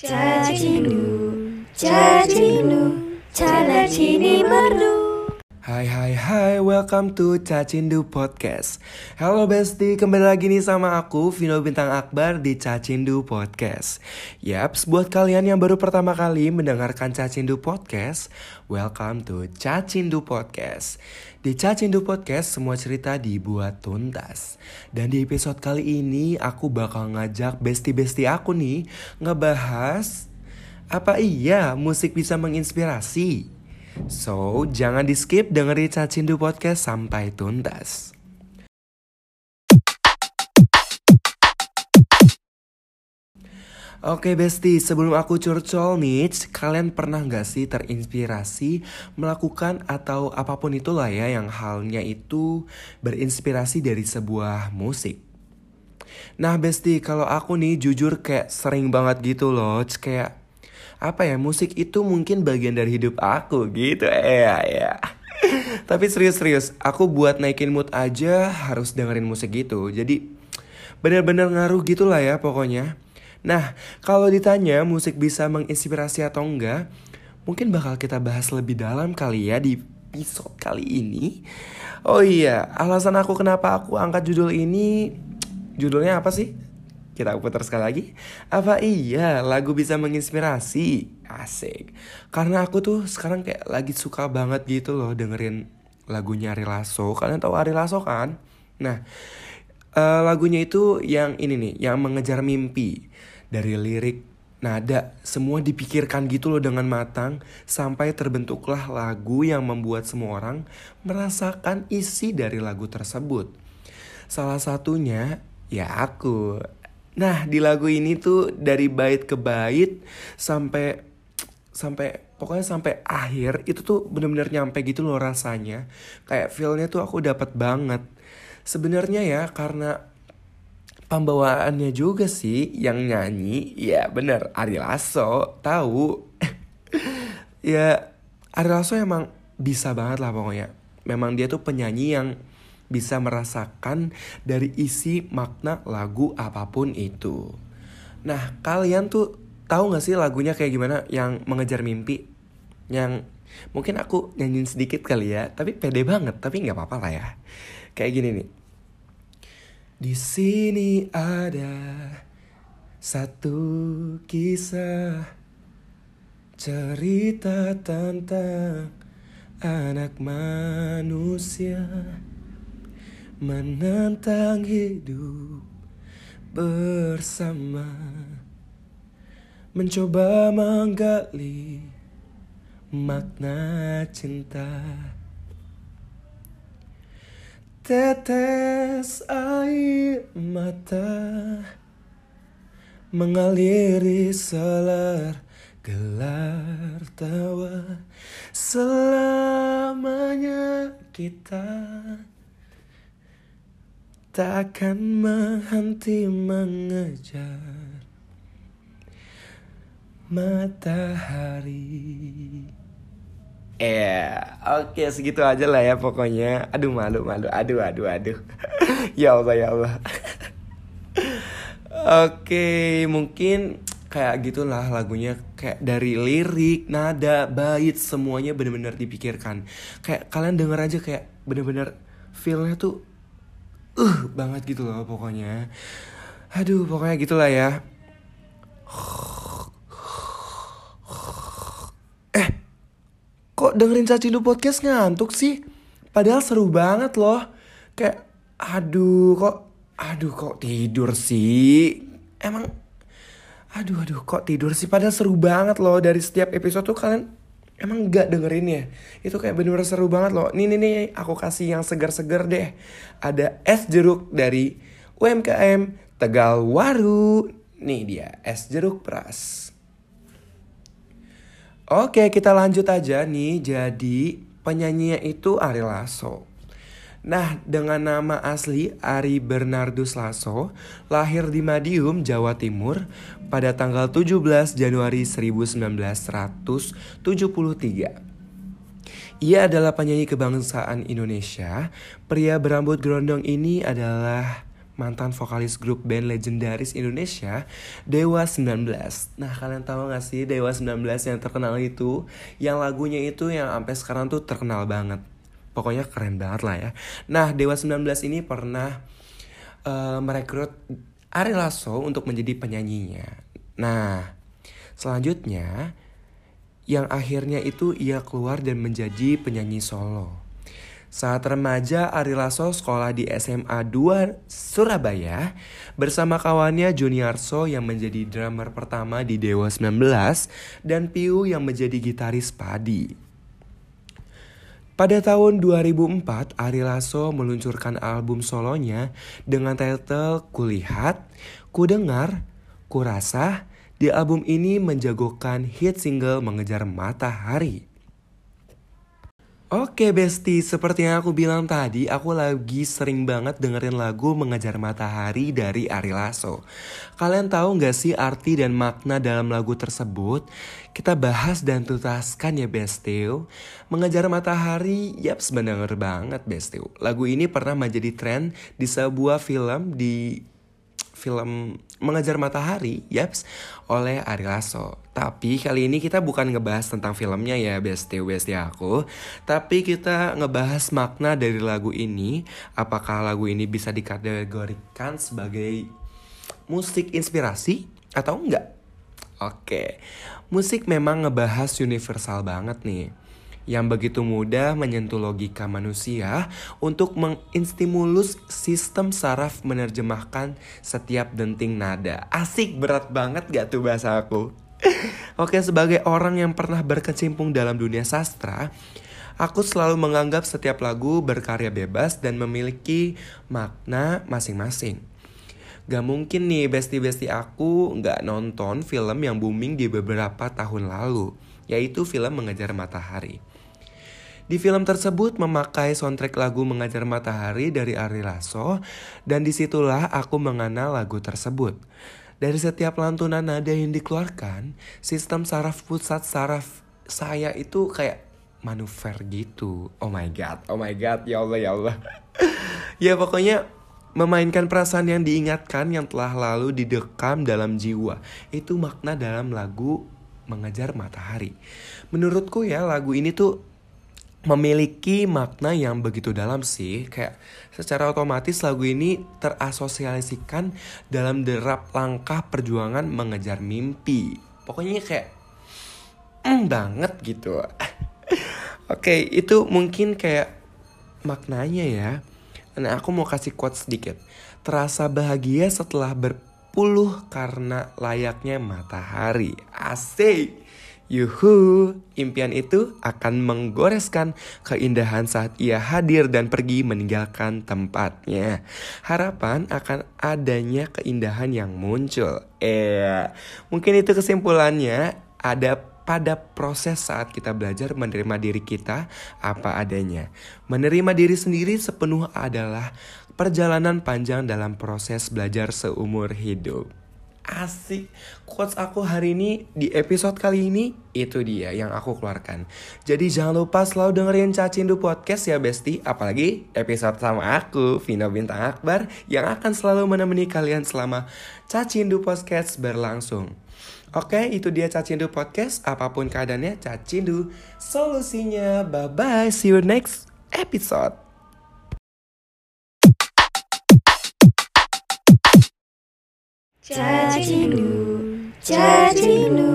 Cacindu, cacindu, cara cini merdu. Hai hai hai, welcome to Cacindu Podcast. Halo Besti, kembali lagi nih sama aku Vino Bintang Akbar di Cacindu Podcast. Yaps, buat kalian yang baru pertama kali mendengarkan Cacindu Podcast Welcome to Cacindu Podcast. Di Cacindu Podcast, semua cerita dibuat tuntas. Dan di episode kali ini, aku bakal ngajak besti-besti aku nih Ngebahas Apa iya musik bisa menginspirasi? So, jangan di skip dengerin Cacindu Podcast sampai tuntas. Oke Besti, sebelum aku curcol nih, kalian pernah gak sih terinspirasi melakukan atau apa pun itulah ya yang halnya itu berinspirasi dari sebuah musik? Nah Besti, kalau aku nih jujur kayak sering banget gitu loh, kayak apa ya musik itu mungkin bagian dari hidup aku gitu. Ya ya. Tapi serius-serius aku buat naikin mood aja harus dengerin musik gitu. Jadi benar-benar ngaruh gitulah ya pokoknya. Nah kalau ditanya musik bisa menginspirasi atau enggak mungkin bakal kita bahas lebih dalam kali ya di episode kali ini. Oh iya alasan aku kenapa aku angkat judul ini judulnya apa sih kita putar sekali lagi. Apa iya lagu bisa menginspirasi? Asik. Karena aku tuh sekarang kayak lagi suka banget gitu loh dengerin lagunya Ari Lasso. Kalian tahu Ari Lasso kan? Nah, uh, lagunya itu yang ini nih, yang mengejar mimpi. Dari lirik, nada, semua dipikirkan gitu loh dengan matang sampai terbentuklah lagu yang membuat semua orang merasakan isi dari lagu tersebut. Salah satunya ya aku Nah di lagu ini tuh dari bait ke bait sampai sampai pokoknya sampai akhir itu tuh bener-bener nyampe gitu loh rasanya. Kayak feelnya tuh aku dapat banget. Sebenarnya ya karena pembawaannya juga sih yang nyanyi ya bener Ari Lasso tahu. Ya Ari Lasso emang bisa banget lah pokoknya. Memang dia tuh penyanyi yang bisa merasakan dari isi makna lagu apa pun itu. Nah, kalian tuh tahu gak sih lagunya kayak gimana yang mengejar mimpi? Yang mungkin aku nyanyiin sedikit kali ya, tapi pede banget, tapi nggak apa-apa lah ya. Kayak gini nih. Di sini ada satu kisah cerita tentang anak manusia menentang hidup bersama mencoba menggali makna cinta. Tetes air mata mengaliri selar gelar tawa. Selamanya kita takkan menghenti mengejar matahari. Eh, yeah, oke okay, segitu aja lah ya pokoknya. Aduh malu malu, aduh aduh aduh. ya Allah ya Allah. oke, okay, mungkin kayak gitulah lagunya kayak dari lirik, nada, bait semuanya bener-bener dipikirkan. Kayak kalian denger aja kayak bener-bener feelnya tuh uh banget gitu loh pokoknya. Aduh pokoknya gitulah ya. Eh kok dengerin Cacindu podcast ngantuk sih? Padahal seru banget loh. Kayak aduh kok aduh kok tidur sih? Emang aduh aduh kok tidur sih? Padahal seru banget loh. Dari setiap episode tuh kalian emang gak dengerin ya itu kayak bener-bener seru banget loh. Nih nih nih aku kasih yang segar-segar deh. Ada es jeruk dari UMKM Tegal Waru. Nih dia es jeruk peras oke kita lanjut aja nih. Jadi penyanyinya itu Ari Lasso Nah, dengan nama asli Ari Bernardus Lasso, lahir di Madiun, Jawa Timur pada tanggal 17 Januari 1973. Ia adalah penyanyi kebangsaan Indonesia. Pria berambut gerondong ini adalah mantan vokalis grup band legendaris Indonesia, Dewa 19. Nah, kalian tahu gak sih Dewa 19 yang terkenal itu? Yang lagunya itu yang sampai sekarang tuh terkenal banget. Pokoknya keren banget lah ya. Nah, Dewa 19 ini pernah uh, merekrut Ari Lasso untuk menjadi penyanyinya. Nah, selanjutnya yang akhirnya itu ia keluar dan menjadi penyanyi solo. Saat remaja, Ari Lasso sekolah di SMA 2 Surabaya bersama kawannya Juniarso yang menjadi drummer pertama di Dewa 19 dan Piu yang menjadi gitaris padi. Pada tahun 2004, Ari Lasso meluncurkan album solonya dengan title Kulihat, Kudengar, Kurasa. Di album ini menjagokan hit single Mengejar Matahari. Oke Besti, seperti yang aku bilang tadi, aku lagi sering banget dengerin lagu Mengejar Matahari dari Ari Lasso. Kalian tahu gak sih arti dan makna dalam lagu tersebut? Kita bahas dan tutaskan ya Bestio. Mengejar Matahari, yap sebenarnya banget Bestio. Lagu ini pernah menjadi tren di sebuah film di film Mengejar Matahari, yaps, oleh Ari Lasso. Tapi kali ini kita bukan ngebahas tentang filmnya ya, bestie bestie aku. Tapi kita ngebahas makna dari lagu ini. Apakah lagu ini bisa dikategorikan sebagai musik inspirasi atau enggak? Oke, musik memang ngebahas universal banget nih yang begitu mudah menyentuh logika manusia untuk menginstimulus sistem saraf menerjemahkan setiap denting nada. Asik berat banget gak tuh bahasa aku? Oke, sebagai orang yang pernah berkecimpung dalam dunia sastra, aku selalu menganggap setiap lagu berkarya bebas dan memiliki makna masing-masing. Gak mungkin nih besti-besti aku gak nonton film yang booming di beberapa tahun lalu, yaitu film Mengejar Matahari. Di film tersebut memakai soundtrack lagu Mengajar Matahari dari Ari Lasso dan di situlah aku mengenal lagu tersebut. Dari setiap lantunan nada yang dikeluarkan, sistem saraf pusat saraf saya itu kayak manuver gitu. Oh my god, oh my god, ya Allah, ya Allah. ya pokoknya memainkan perasaan yang diingatkan yang telah lalu didekam dalam jiwa. Itu makna dalam lagu Mengejar Matahari. Menurutku ya lagu ini tuh memiliki makna yang begitu dalam sih. Kayak secara otomatis lagu ini terasosiasikan dalam derap langkah perjuangan mengejar mimpi. Pokoknya kayak mm, banget gitu. Oke itu mungkin kayak maknanya ya. Nah aku mau kasih quote sedikit. Terasa bahagia setelah berpuluh karena layaknya matahari. Asik Yuhu, impian itu akan menggoreskan keindahan saat ia hadir dan pergi meninggalkan tempatnya. Harapan akan adanya keindahan yang muncul. Eh, mungkin itu kesimpulannya ada pada proses saat kita belajar menerima diri kita apa adanya. Menerima diri sendiri sepenuh adalah perjalanan panjang dalam proses belajar seumur hidup asik quotes aku hari ini di episode kali ini itu dia yang aku keluarkan. Jadi jangan lupa selalu dengerin Cacindu Podcast ya Besti, apalagi episode sama aku Vino Bintang Akbar yang akan selalu menemani kalian selama Cacindu Podcast berlangsung. Oke, itu dia Cacindu Podcast. Apa pun keadaannya, Cacindu solusinya. Bye bye, see you next episode. Cacinu, cacinu,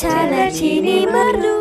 cacini merdu.